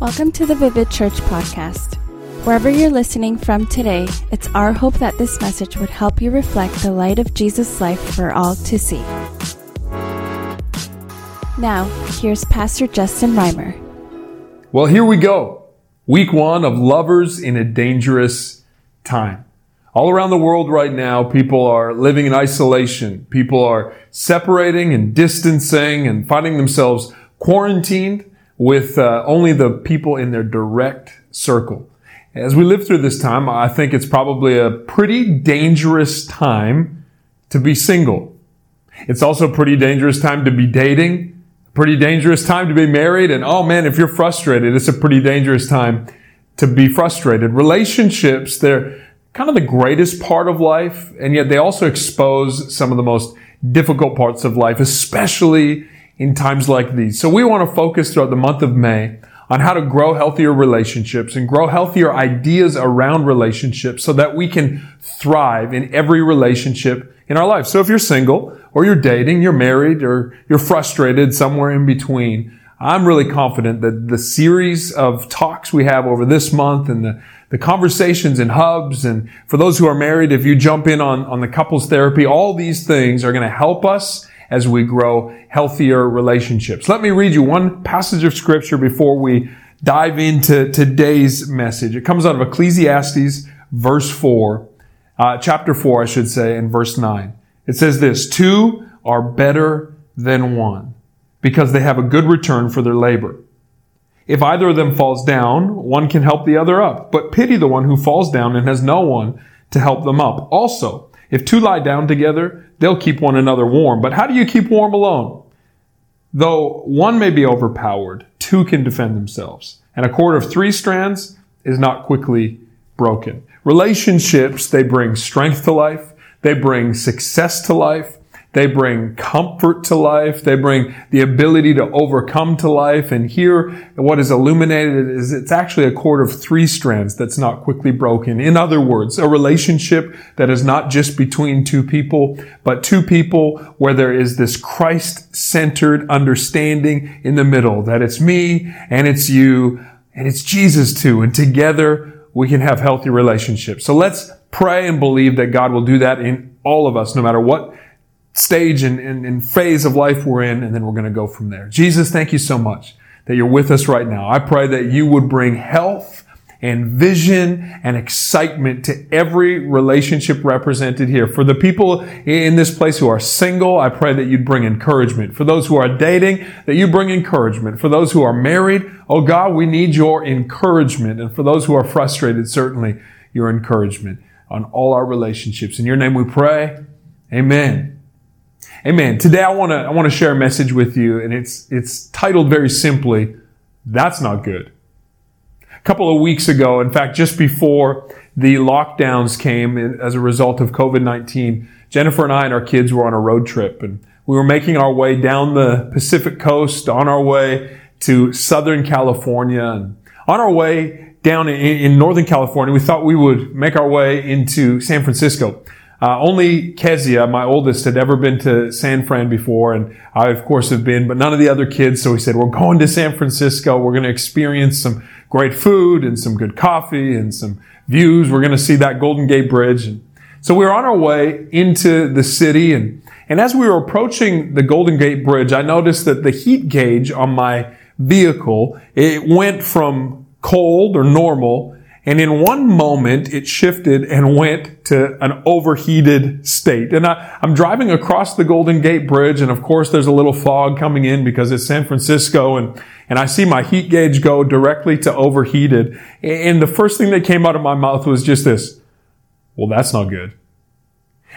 Welcome to the Vivid Church podcast. Wherever you're listening from today, it's our hope that this message would help you reflect the light of Jesus' life for all to see. Now, here's Pastor Justin Reimer. Well, here we go. Week one of Lovers in a Dangerous Time. All around the world right now, people are living in isolation. People are separating and distancing and finding themselves quarantined with uh, only the people in their direct circle. As we live through this time, I think it's probably a pretty dangerous time to be single. It's also a pretty dangerous time to be dating, a pretty dangerous time to be married, and oh man, if you're frustrated, it's a pretty dangerous time to be frustrated. Relationships, they're kind of the greatest part of life, and yet they also expose some of the most difficult parts of life, especially in times like these. So we want to focus throughout the month of May on how to grow healthier relationships and grow healthier ideas around relationships so that we can thrive in every relationship in our life. So if you're single or you're dating, you're married or you're frustrated somewhere in between, I'm really confident that the series of talks we have over this month and the, the conversations and hubs and for those who are married, if you jump in on, on the couples therapy, all these things are going to help us as we grow healthier relationships. Let me read you one passage of scripture before we dive into today's message. It comes out of Ecclesiastes verse 4, uh, chapter 4, I should say, and verse 9. It says this, two are better than one because they have a good return for their labor. If either of them falls down, one can help the other up, but pity the one who falls down and has no one to help them up. Also, if two lie down together, they'll keep one another warm. But how do you keep warm alone? Though one may be overpowered, two can defend themselves. And a cord of three strands is not quickly broken. Relationships, they bring strength to life. They bring success to life. They bring comfort to life. They bring the ability to overcome to life. And here, what is illuminated is it's actually a cord of three strands that's not quickly broken. In other words, a relationship that is not just between two people, but two people where there is this Christ-centered understanding in the middle, that it's me and it's you and it's Jesus too. And together we can have healthy relationships. So let's pray and believe that God will do that in all of us, no matter what stage and, and, and phase of life we're in, and then we're going to go from there. Jesus, thank you so much that you're with us right now. I pray that you would bring health and vision and excitement to every relationship represented here. For the people in this place who are single, I pray that you'd bring encouragement. For those who are dating, that you bring encouragement. For those who are married, oh God, we need your encouragement. And for those who are frustrated, certainly your encouragement on all our relationships. In your name we pray. Amen. Amen. Today I want to I want to share a message with you and it's it's titled very simply that's not good. A couple of weeks ago, in fact just before the lockdowns came as a result of COVID-19, Jennifer and I and our kids were on a road trip and we were making our way down the Pacific coast on our way to Southern California and on our way down in, in Northern California, we thought we would make our way into San Francisco. Uh, only Kezia, my oldest, had ever been to San Fran before, and I, of course, have been, but none of the other kids. So we said, we're going to San Francisco. We're going to experience some great food and some good coffee and some views. We're going to see that Golden Gate Bridge. And so we were on our way into the city, and, and as we were approaching the Golden Gate Bridge, I noticed that the heat gauge on my vehicle, it went from cold or normal and in one moment, it shifted and went to an overheated state. And I, am driving across the Golden Gate Bridge, and of course, there's a little fog coming in because it's San Francisco, and, and I see my heat gauge go directly to overheated. And the first thing that came out of my mouth was just this. Well, that's not good.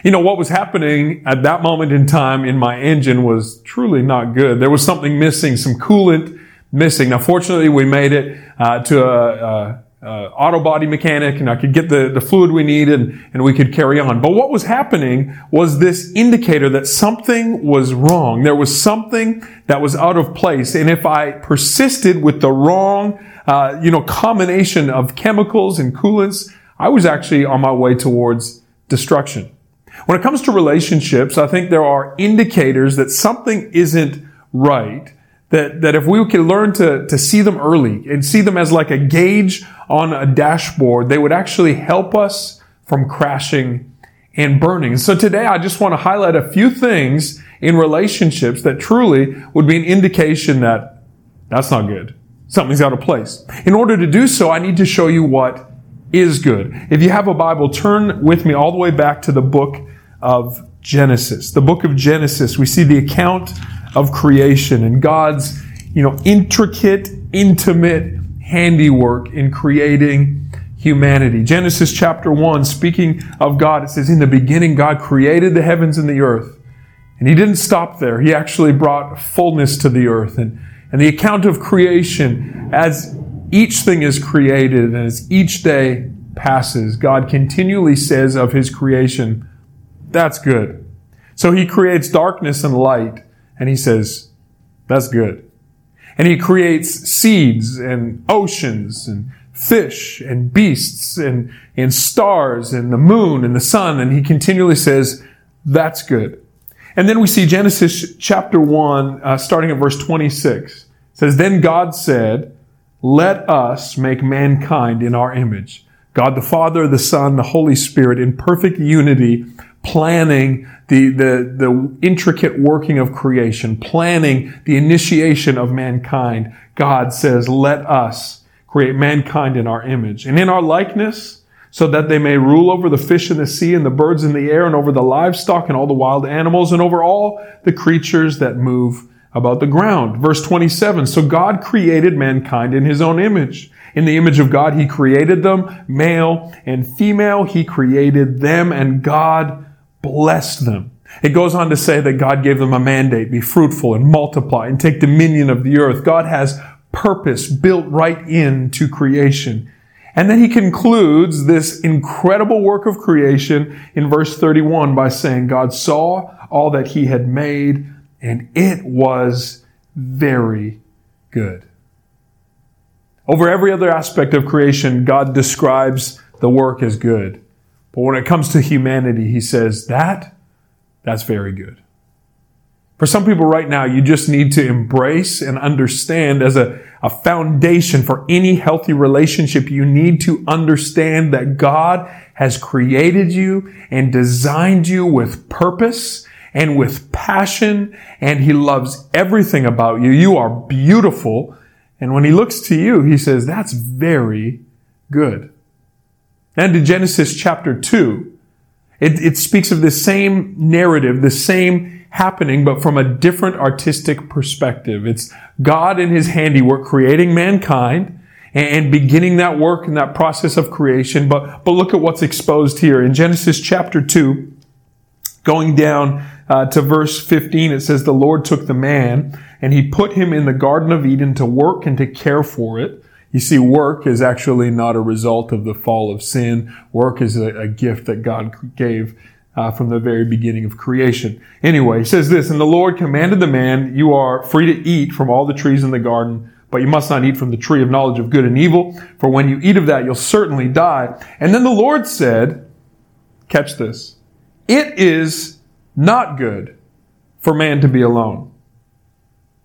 You know, what was happening at that moment in time in my engine was truly not good. There was something missing, some coolant missing. Now, fortunately, we made it uh, to a, a uh, auto body mechanic and I could get the, the fluid we needed and, and we could carry on. But what was happening was this indicator that something was wrong. There was something that was out of place. And if I persisted with the wrong, uh, you know, combination of chemicals and coolants, I was actually on my way towards destruction. When it comes to relationships, I think there are indicators that something isn't right that, that if we could learn to, to see them early and see them as like a gauge on a dashboard, they would actually help us from crashing and burning. So today I just want to highlight a few things in relationships that truly would be an indication that that's not good. Something's out of place. In order to do so, I need to show you what is good. If you have a Bible, turn with me all the way back to the book of Genesis. The book of Genesis, we see the account of creation and God's, you know, intricate, intimate handiwork in creating humanity. Genesis chapter 1, speaking of God, it says, In the beginning, God created the heavens and the earth. And He didn't stop there. He actually brought fullness to the earth. And, and the account of creation, as each thing is created and as each day passes, God continually says of His creation, That's good. So He creates darkness and light. And he says, that's good. And he creates seeds and oceans and fish and beasts and, and stars and the moon and the sun. And he continually says, that's good. And then we see Genesis chapter 1, uh, starting at verse 26. It says, Then God said, Let us make mankind in our image. God the Father, the Son, the Holy Spirit in perfect unity planning the, the, the intricate working of creation, planning the initiation of mankind, God says, let us create mankind in our image and in our likeness so that they may rule over the fish in the sea and the birds in the air and over the livestock and all the wild animals and over all the creatures that move about the ground. Verse 27. So God created mankind in his own image. In the image of God, he created them, male and female. He created them and God blessed them. It goes on to say that God gave them a mandate, be fruitful and multiply and take dominion of the earth. God has purpose built right into creation. And then he concludes this incredible work of creation in verse 31 by saying, God saw all that he had made and it was very good. Over every other aspect of creation, God describes the work as good. But when it comes to humanity, he says, that, that's very good. For some people right now, you just need to embrace and understand as a, a foundation for any healthy relationship, you need to understand that God has created you and designed you with purpose and with passion, and He loves everything about you. You are beautiful. And when He looks to you, He says, that's very good. And in Genesis chapter 2, it, it speaks of the same narrative, the same happening, but from a different artistic perspective. It's God in his handiwork creating mankind and, beginning that work and that process of creation. But, but look at what's exposed here. In Genesis chapter 2, going down uh, to verse 15, it says, The Lord took the man and he put him in the Garden of Eden to work and to care for it. You see, work is actually not a result of the fall of sin. Work is a, a gift that God gave uh, from the very beginning of creation. Anyway, he says this, and the Lord commanded the man, you are free to eat from all the trees in the garden, but you must not eat from the tree of knowledge of good and evil, for when you eat of that, you'll certainly die. And then the Lord said, catch this, it is not good for man to be alone.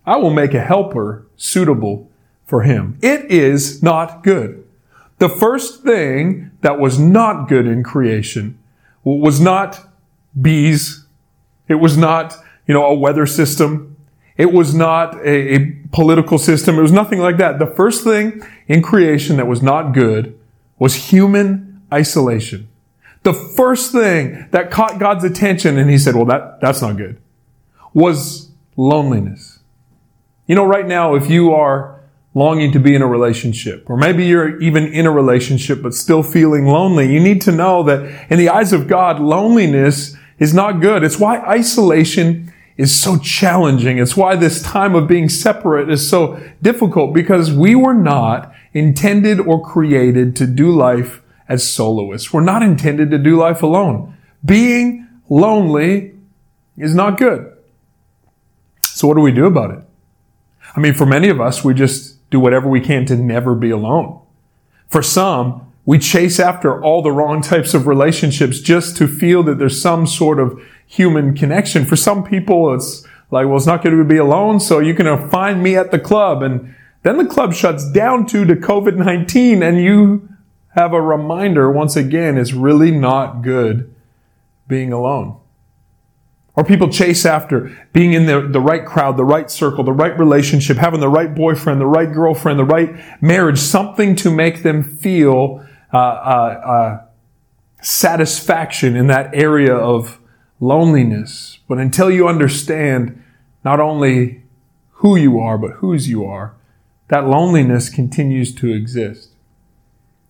I will make a helper suitable for him. It is not good. The first thing that was not good in creation was not bees. It was not, you know, a weather system. It was not a, a, political system. It was nothing like that. The first thing in creation that was not good was human isolation. The first thing that caught God's attention and he said, well, that, that's not good was loneliness. You know, right now, if you are longing to be in a relationship, or maybe you're even in a relationship but still feeling lonely, you need to know that in the eyes of God, loneliness is not good. It's why isolation is so challenging. It's why this time of being separate is so difficult because we were not intended or created to do life as soloists. We're not intended to do life alone. Being lonely is not good. So what do we do about it? I mean, for many of us, we just do whatever we can to never be alone. For some, we chase after all the wrong types of relationships just to feel that there's some sort of human connection. For some people, it's Like, well, it's not going to be alone, so you can find me at the club. And then the club shuts down due to COVID-19 and you have a reminder once again, it's really not good being alone. Or people chase after being in the, the right crowd, the right circle, the right relationship, having the right boyfriend, the right girlfriend, the right marriage, something to make them feel uh, uh, uh, satisfaction in that area of loneliness. But until you understand not only who you are, but whose you are, that loneliness continues to exist.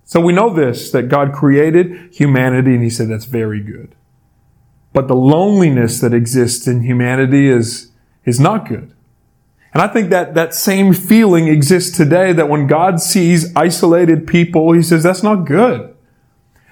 So we know this, that God created humanity and he said that's very good. But the loneliness that exists in humanity is, is not good. And I think that that same feeling exists today that when God sees isolated people, he says that's not good.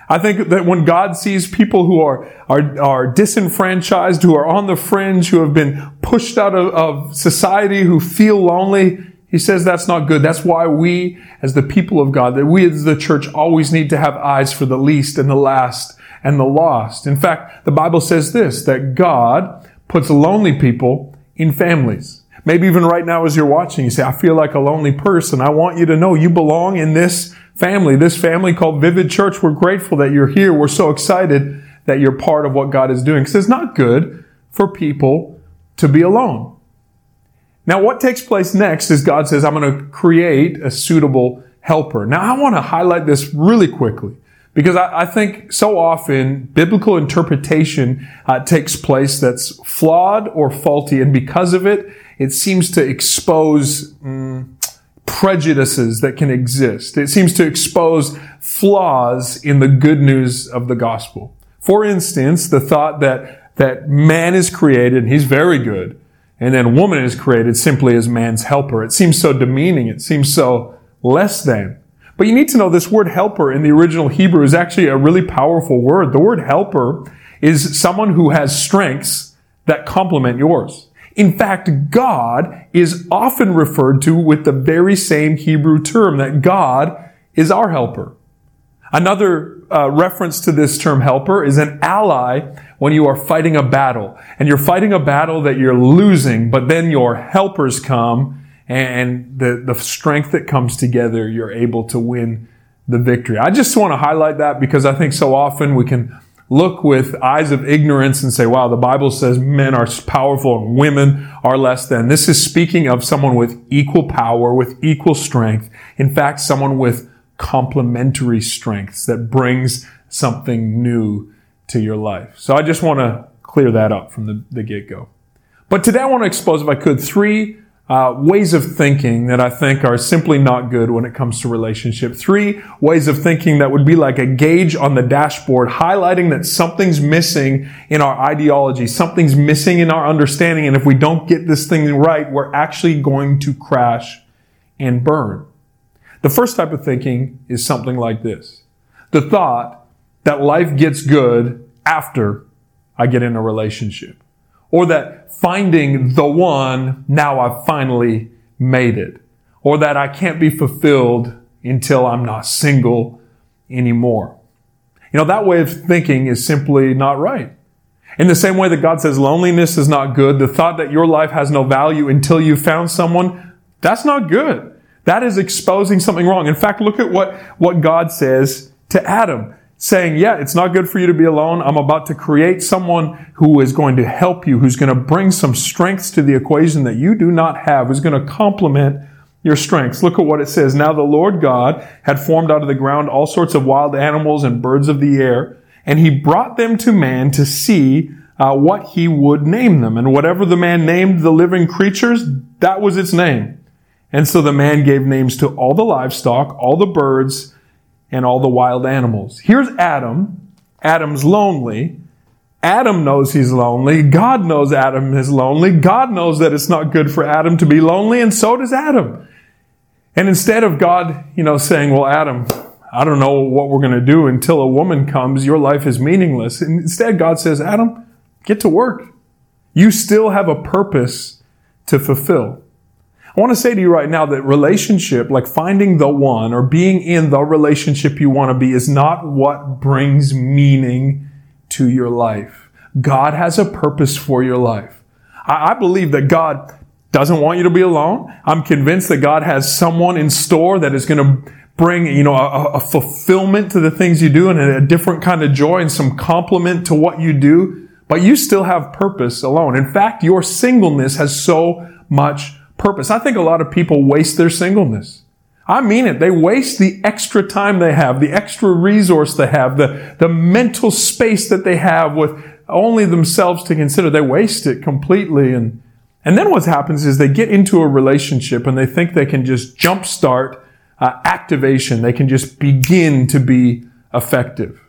I think that when God sees people who are, are, are disenfranchised, who are on the fringe, who have been pushed out of, of society, who feel lonely, he says that's not good. That's why we, as the people of God, that we as the church always need to have eyes for the least and the last and the lost. In fact, the Bible says this, that God puts lonely people in families. Maybe even right now as you're watching, you say, I feel like a lonely person. I want you to know you belong in this family, this family called Vivid Church. We're grateful that you're here. We're so excited that you're part of what God is doing. Because it's not good for people to be alone. Now, what takes place next is God says, I'm going to create a suitable helper. Now, I want to highlight this really quickly because I, I think so often biblical interpretation uh, takes place that's flawed or faulty, and because of it, it seems to expose mm, prejudices that can exist. It seems to expose flaws in the good news of the gospel. For instance, the thought that that man is created and he's very good and then woman is created simply as man's helper. It seems so demeaning. It seems so less than. But you need to know this word helper in the original Hebrew is actually a really powerful word. The word helper is someone who has strengths that complement yours. In fact, God is often referred to with the very same Hebrew term that God is our helper. Another uh, reference to this term helper is an ally when you are fighting a battle and you're fighting a battle that you're losing, but then your helpers come and the, the strength that comes together, you're able to win the victory. I just want to highlight that because I think so often we can look with eyes of ignorance and say, wow, the Bible says men are powerful and women are less than. This is speaking of someone with equal power, with equal strength. In fact, someone with complementary strengths that brings something new to your life. So I just want to clear that up from the, the get-go. But today I want to expose, if I could, three uh, ways of thinking that I think are simply not good when it comes to relationship. Three ways of thinking that would be like a gauge on the dashboard, highlighting that something's missing in our ideology, something's missing in our understanding, and if we don't get this thing right, we're actually going to crash and burn. The first type of thinking is something like this. The thought that life gets good after I get in a relationship. Or that finding the one, now I've finally made it. Or that I can't be fulfilled until I'm not single anymore. You know, that way of thinking is simply not right. In the same way that God says loneliness is not good, the thought that your life has no value until you found someone, that's not good. That is exposing something wrong. In fact, look at what, what God says to Adam, saying, yeah, it's not good for you to be alone. I'm about to create someone who is going to help you, who's going to bring some strengths to the equation that you do not have, who's going to complement your strengths. Look at what it says. Now the Lord God had formed out of the ground all sorts of wild animals and birds of the air, and he brought them to man to see uh, what he would name them. And whatever the man named the living creatures, that was its name. And so the man gave names to all the livestock, all the birds, and all the wild animals. Here's Adam. Adam's lonely. Adam knows he's lonely. God knows Adam is lonely. God knows that it's not good for Adam to be lonely, and so does Adam. And instead of God, you know, saying, well, Adam, I don't know what we're going to do until a woman comes. Your life is meaningless. And instead, God says, Adam, get to work. You still have a purpose to fulfill. I want to say to you right now that relationship, like finding the one or being in the relationship you want to be is not what brings meaning to your life. God has a purpose for your life. I, I believe that God doesn't want you to be alone. I'm convinced that God has someone in store that is going to bring, you know, a, a, fulfillment to the things you do and a different kind of joy and some complement to what you do. But you still have purpose alone. In fact, your singleness has so much purpose. I think a lot of people waste their singleness. I mean it. They waste the extra time they have, the extra resource they have, the, the mental space that they have with only themselves to consider. They waste it completely. And, and then what happens is they get into a relationship and they think they can just jumpstart uh, activation. They can just begin to be effective.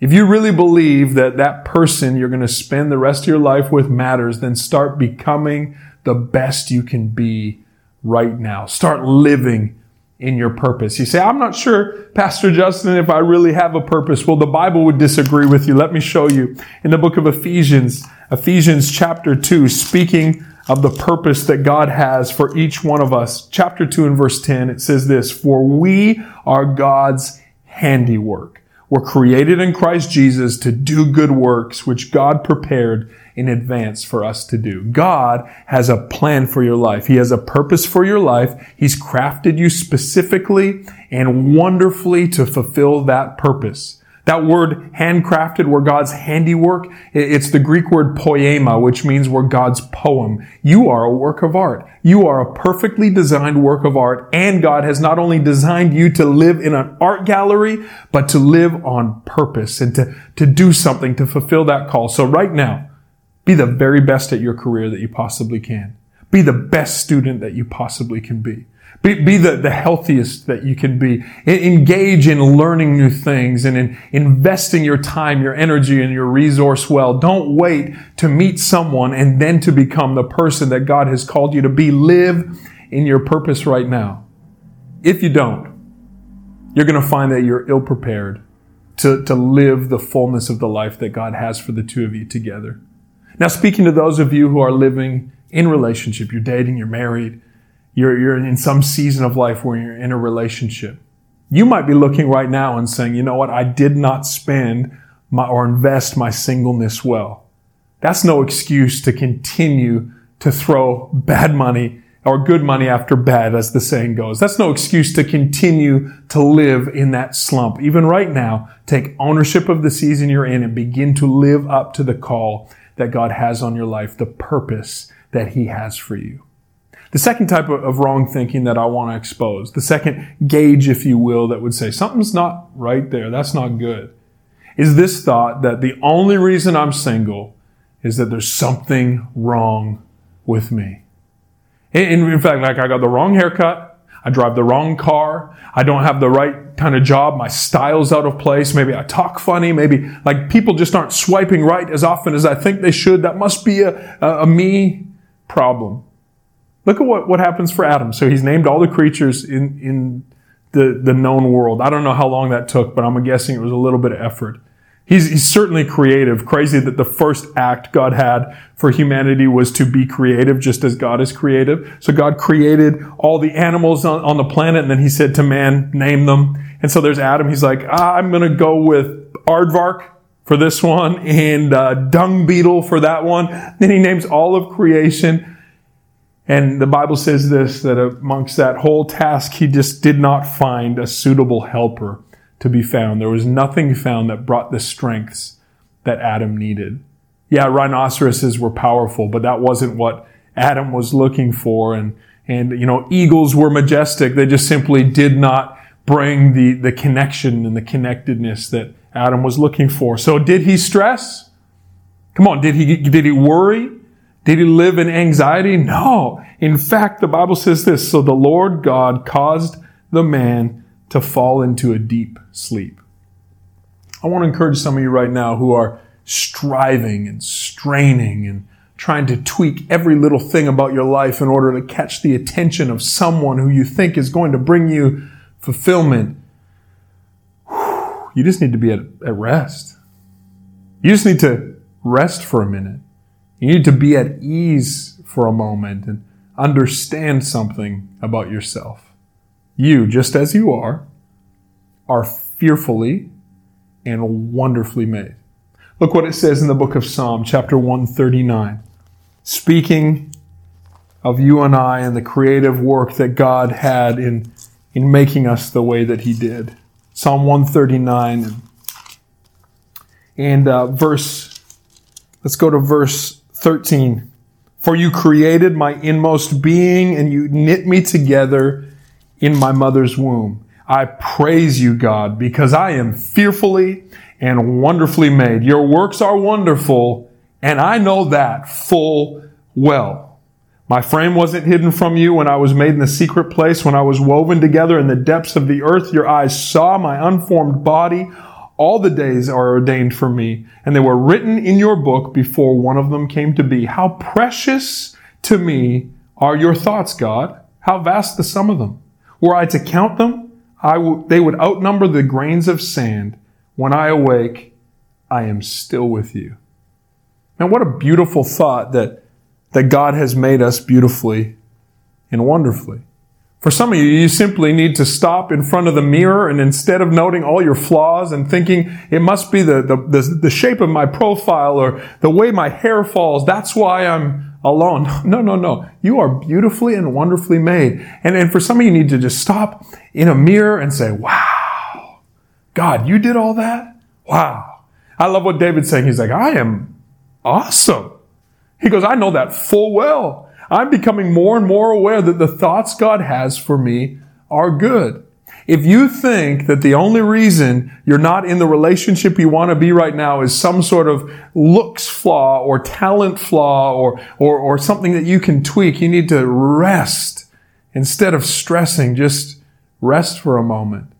If you really believe that that person you're going to spend the rest of your life with matters, then start becoming the best you can be right now. Start living in your purpose. You say, I'm not sure, Pastor Justin, if I really have a purpose. Well, the Bible would disagree with you. Let me show you. In the book of Ephesians, Ephesians chapter 2, speaking of the purpose that God has for each one of us. Chapter 2 and verse 10, it says this, For we are God's handiwork. We're created in Christ Jesus to do good works, which God prepared in advance for us to do. God has a plan for your life. He has a purpose for your life. He's crafted you specifically and wonderfully to fulfill that purpose. That word handcrafted, where God's handiwork, it's the Greek word poiema, which means we're God's poem. You are a work of art. You are a perfectly designed work of art, and God has not only designed you to live in an art gallery, but to live on purpose and to, to do something to fulfill that call. So right now, be the very best at your career that you possibly can. Be the best student that you possibly can be. Be, be the, the healthiest that you can be. Engage in learning new things and in investing your time, your energy, and your resource well. Don't wait to meet someone and then to become the person that God has called you to be. Live in your purpose right now. If you don't, you're going to find that you're ill prepared to, to live the fullness of the life that God has for the two of you together. Now, speaking to those of you who are living in relationship, you're dating, you're married, you're, you're in some season of life where you're in a relationship. You might be looking right now and saying, you know what? I did not spend my, or invest my singleness well. That's no excuse to continue to throw bad money or good money after bad, as the saying goes. That's no excuse to continue to live in that slump. Even right now, take ownership of the season you're in and begin to live up to the call that God has on your life, the purpose that He has for you. The second type of, wrong thinking that I want to expose, the second gauge, if you will, that would say something's not right there, that's not good, is this thought that the only reason I'm single is that there's something wrong with me. In, fact, like I got the wrong haircut, I drive the wrong car, I don't have the right kind of job, my style's out of place, maybe I talk funny, maybe like people just aren't swiping right as often as I think they should. That must be a, a, a me problem. Look at what, what happens for Adam. So he's named all the creatures in, in the, the known world. I don't know how long that took, but I'm guessing it was a little bit of effort. He's, he's certainly creative. Crazy that the first act God had for humanity was to be creative, just as God is creative. So God created all the animals on, on the planet, and then he said to man, name them. And so there's Adam. He's like, ah, I'm going to go with aardvark for this one and uh, dung beetle for that one. Then he names all of creation. And the Bible says this, that amongst that whole task, he just did not find a suitable helper to be found. There was nothing found that brought the strengths that Adam needed. Yeah, rhinoceroses were powerful, but that wasn't what Adam was looking for. And, and, you know, eagles were majestic. They just simply did not bring the, the connection and the connectedness that Adam was looking for. So did he stress? Come on, did he, did he worry? Did he live in anxiety? No. In fact, the Bible says this, so the Lord God caused the man to fall into a deep sleep. I want to encourage some of you right now who are striving and straining and trying to tweak every little thing about your life in order to catch the attention of someone who you think is going to bring you fulfillment. You just need to be at, at rest. You just need to rest for a minute. You need to be at ease for a moment and understand something about yourself. You, just as you are, are fearfully and wonderfully made. Look what it says in the book of Psalm, chapter 139. speaking of you and I and the creative work that God had in, in making us the way that He did. Psalm 139 and, and uh, verse, let's go to verse 13. For you created my inmost being and you knit me together in my mother's womb. I praise you, God, because I am fearfully and wonderfully made. Your works are wonderful, and I know that full well. My frame wasn't hidden from you when I was made in the secret place, when I was woven together in the depths of the earth. Your eyes saw my unformed body. All the days are ordained for me, and they were written in your book before one of them came to be. How precious to me are your thoughts, God. How vast the sum of them. Were I to count them, I w- they would outnumber the grains of sand. When I awake, I am still with you. And what a beautiful thought that, that God has made us beautifully and wonderfully. For some of you, you simply need to stop in front of the mirror and instead of noting all your flaws and thinking it must be the, the, the, the shape of my profile or the way my hair falls, that's why I'm alone. No, no, no. You are beautifully and wonderfully made. And, and for some of you, you need to just stop in a mirror and say, wow, God, you did all that? Wow. I love what David's saying. He's like, I am awesome. He goes, I know that full well. I'm becoming more and more aware that the thoughts God has for me are good. If you think that the only reason you're not in the relationship you want to be right now is some sort of looks flaw or talent flaw or, or, or something that you can tweak, you need to rest. Instead of stressing, just rest for a moment.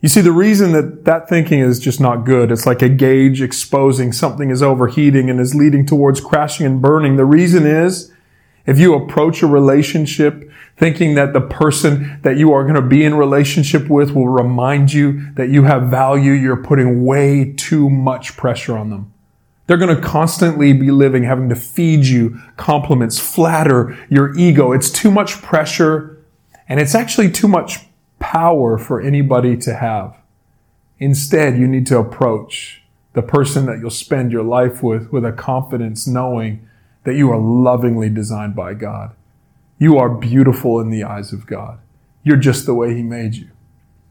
You see, the reason that that thinking is just not good, it's like a gauge exposing something is overheating and is leading towards crashing and burning. The reason is if you approach a relationship thinking that the person that you are going to be in relationship with will remind you that you have value, you're putting way too much pressure on them. They're going to constantly be living having to feed you compliments, flatter your ego. It's too much pressure and it's actually too much power for anybody to have. Instead, you need to approach the person that you'll spend your life with with a confidence knowing that you are lovingly designed by God. You are beautiful in the eyes of God. You're just the way He made you.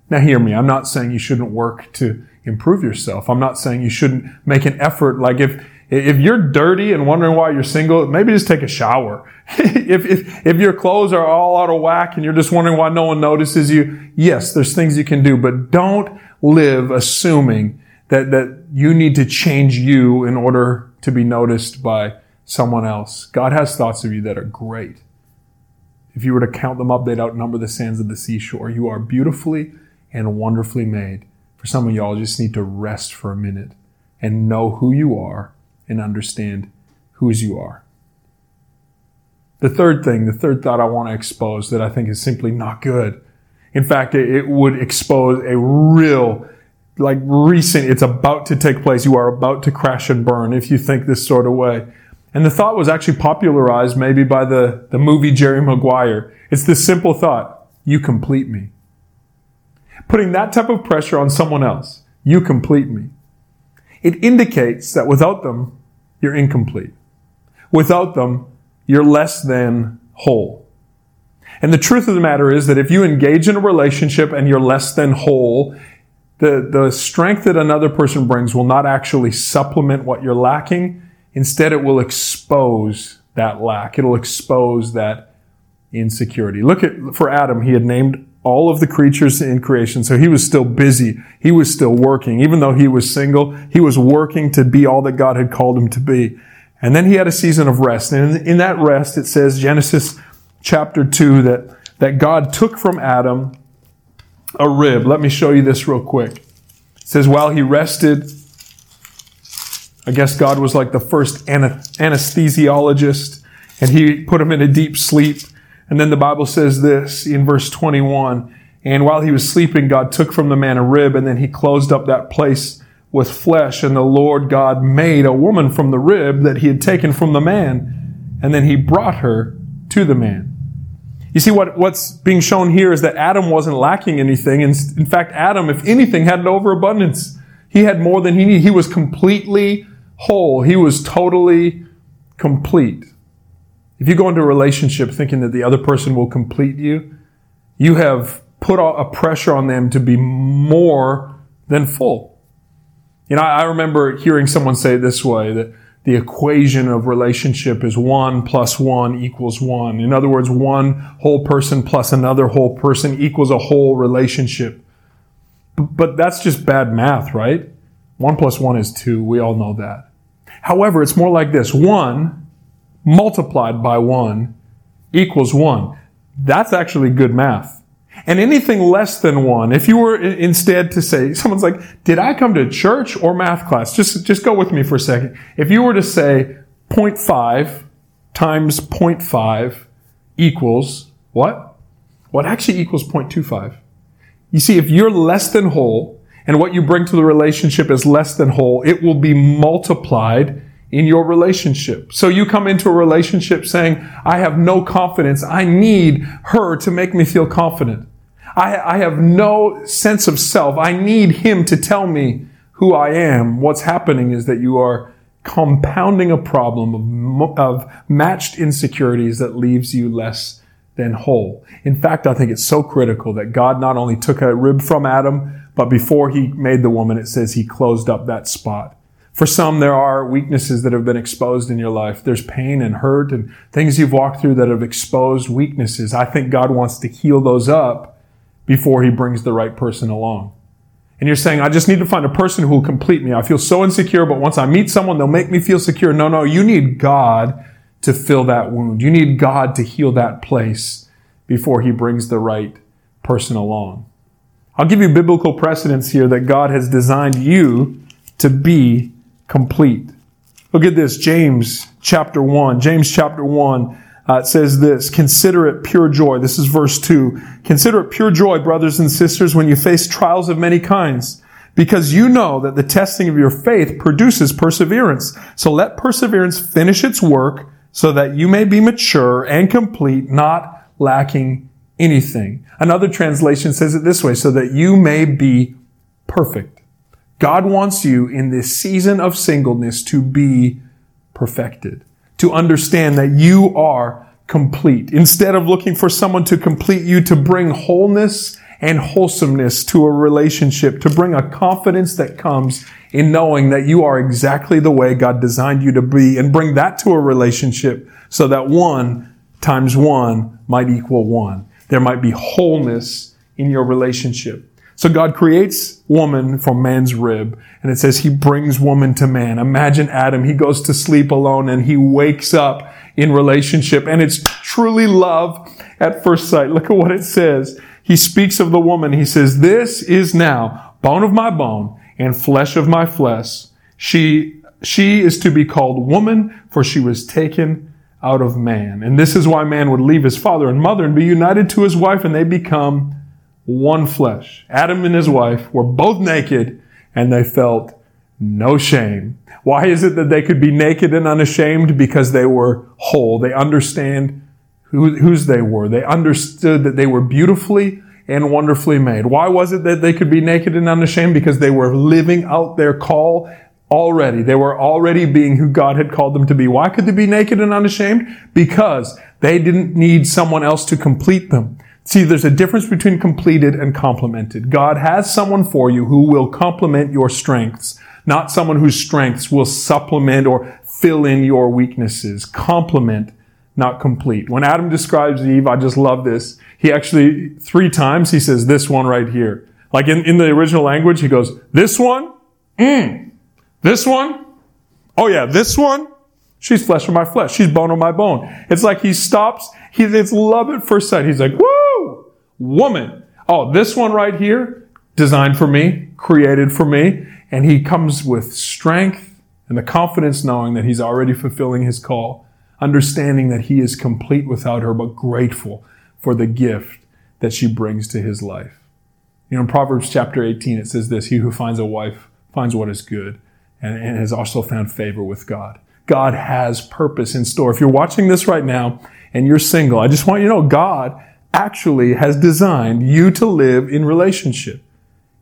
Now hear me. I'm not saying you shouldn't work to improve yourself. I'm not saying you shouldn't make an effort. Like if, if you're dirty and wondering why you're single, maybe just take a shower. if, if, if your clothes are all out of whack and you're just wondering why no one notices you, yes, there's things you can do, but don't live assuming that, that you need to change you in order to be noticed by someone else. God has thoughts of you that are great. If you were to count them up, they'd outnumber the sands of the seashore. You are beautifully and wonderfully made. For some of y'all, just need to rest for a minute and know who you are and understand whose you are. The third thing, the third thought I want to expose that I think is simply not good. In fact, it would expose a real, like recent, it's about to take place. You are about to crash and burn if you think this sort of way. And the thought was actually popularized maybe by the, the movie Jerry Maguire. It's this simple thought, you complete me. Putting that type of pressure on someone else, you complete me. It indicates that without them, you're incomplete. Without them, you're less than whole. And the truth of the matter is that if you engage in a relationship and you're less than whole, the, the strength that another person brings will not actually supplement what you're lacking. Instead, it will expose that lack. It'll expose that insecurity. Look at, for Adam, he had named all of the creatures in creation. So he was still busy. He was still working. Even though he was single, he was working to be all that God had called him to be. And then he had a season of rest. And in that rest, it says, Genesis chapter 2, that, that God took from Adam a rib. Let me show you this real quick. It says, while he rested, I guess God was like the first anesthesiologist and he put him in a deep sleep. And then the Bible says this in verse 21. And while he was sleeping, God took from the man a rib and then he closed up that place with flesh. And the Lord God made a woman from the rib that he had taken from the man. And then he brought her to the man. You see, what, what's being shown here is that Adam wasn't lacking anything. And in fact, Adam, if anything, had an overabundance. He had more than he needed. He was completely whole. He was totally complete. If you go into a relationship thinking that the other person will complete you, you have put a pressure on them to be more than full. You know, I remember hearing someone say it this way that the equation of relationship is one plus one equals one. In other words, one whole person plus another whole person equals a whole relationship. But that's just bad math, right? One plus one is two. We all know that. However, it's more like this. One multiplied by one equals one. That's actually good math. And anything less than one, if you were instead to say, someone's like, did I come to church or math class? Just, just go with me for a second. If you were to say 0.5 times 0.5 equals what? What actually equals 0.25? You see, if you're less than whole and what you bring to the relationship is less than whole, it will be multiplied in your relationship. So you come into a relationship saying, I have no confidence. I need her to make me feel confident. I, I have no sense of self. I need him to tell me who I am. What's happening is that you are compounding a problem of, of matched insecurities that leaves you less than whole. In fact, I think it's so critical that God not only took a rib from Adam, but before he made the woman, it says he closed up that spot. For some, there are weaknesses that have been exposed in your life. There's pain and hurt and things you've walked through that have exposed weaknesses. I think God wants to heal those up before he brings the right person along. And you're saying, I just need to find a person who will complete me. I feel so insecure, but once I meet someone, they'll make me feel secure. No, no, you need God to fill that wound. You need God to heal that place before he brings the right person along. I'll give you biblical precedents here that God has designed you to be complete. Look at this, James chapter 1. James chapter 1 uh, says this, consider it pure joy. This is verse 2. Consider it pure joy, brothers and sisters, when you face trials of many kinds, because you know that the testing of your faith produces perseverance. So let perseverance finish its work so that you may be mature and complete, not lacking anything. Another translation says it this way, so that you may be perfect God wants you in this season of singleness to be perfected, to understand that you are complete. Instead of looking for someone to complete you, to bring wholeness and wholesomeness to a relationship, to bring a confidence that comes in knowing that you are exactly the way God designed you to be and bring that to a relationship so that one times one might equal one. There might be wholeness in your relationship. So God creates woman from man's rib, and it says he brings woman to man. Imagine Adam, he goes to sleep alone and he wakes up in relationship, and it's truly love at first sight. Look at what it says. He speaks of the woman. He says, This is now bone of my bone and flesh of my flesh. She, she is to be called woman, for she was taken out of man. And this is why man would leave his father and mother and be united to his wife, and they become one flesh. Adam and his wife were both naked and they felt no shame. Why is it that they could be naked and unashamed? Because they were whole. They understand who, whose they were. They understood that they were beautifully and wonderfully made. Why was it that they could be naked and unashamed? Because they were living out their call already. They were already being who God had called them to be. Why could they be naked and unashamed? Because they didn't need someone else to complete them. See, there's a difference between completed and complemented. God has someone for you who will complement your strengths, not someone whose strengths will supplement or fill in your weaknesses. Complement, not complete. When Adam describes Eve, I just love this. He actually, three times, he says this one right here. Like in, in the original language, he goes, this one, mm. This one, oh yeah, this one, she's flesh of my flesh. She's bone of my bone. It's like he stops, He's, it's love at first sight. He's like, woo! woman. Oh, this one right here, designed for me, created for me. And he comes with strength and the confidence knowing that he's already fulfilling his call, understanding that he is complete without her, but grateful for the gift that she brings to his life. You know, in Proverbs chapter 18, it says this, he who finds a wife finds what is good and, and has also found favor with God. God has purpose in store. If you're watching this right now and you're single, I just want you to know God actually has designed you to live in relationship.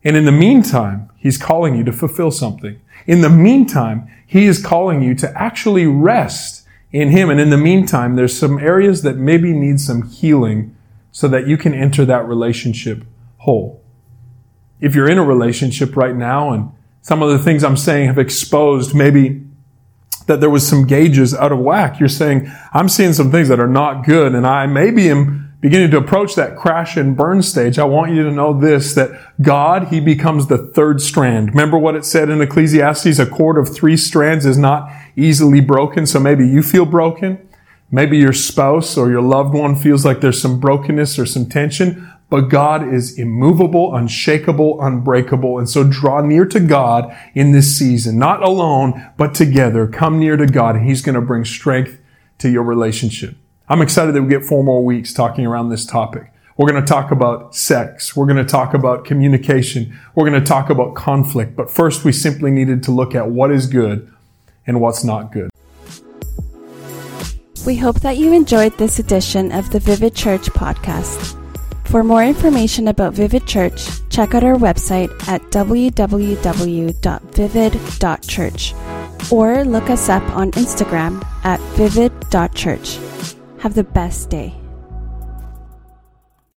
And in the meantime, He's calling you to fulfill something. In the meantime, He is calling you to actually rest in Him. And in the meantime, there's some areas that maybe need some healing so that you can enter that relationship whole. If you're in a relationship right now and some of the things I'm saying have exposed maybe that there was some gauges out of whack, you're saying, I'm seeing some things that are not good and I maybe am beginning to approach that crash and burn stage, I want you to know this, that God, He becomes the third strand. Remember what it said in Ecclesiastes? A cord of three strands is not easily broken. So maybe you feel broken. Maybe your spouse or your loved one feels like there's some brokenness or some tension, but God is immovable, unshakable, unbreakable. And so draw near to God in this season, not alone, but together. Come near to God and He's going to bring strength to your relationship. I'm excited that we get four more weeks talking around this topic. We're going to talk about sex. We're going to talk about communication. We're going to talk about conflict. But first, we simply needed to look at what is good and what's not good. We hope that you enjoyed this edition of the Vivid Church podcast. For more information about Vivid Church, check out our website at www.vivid.church or look us up on Instagram at vivid.church. Have the best day.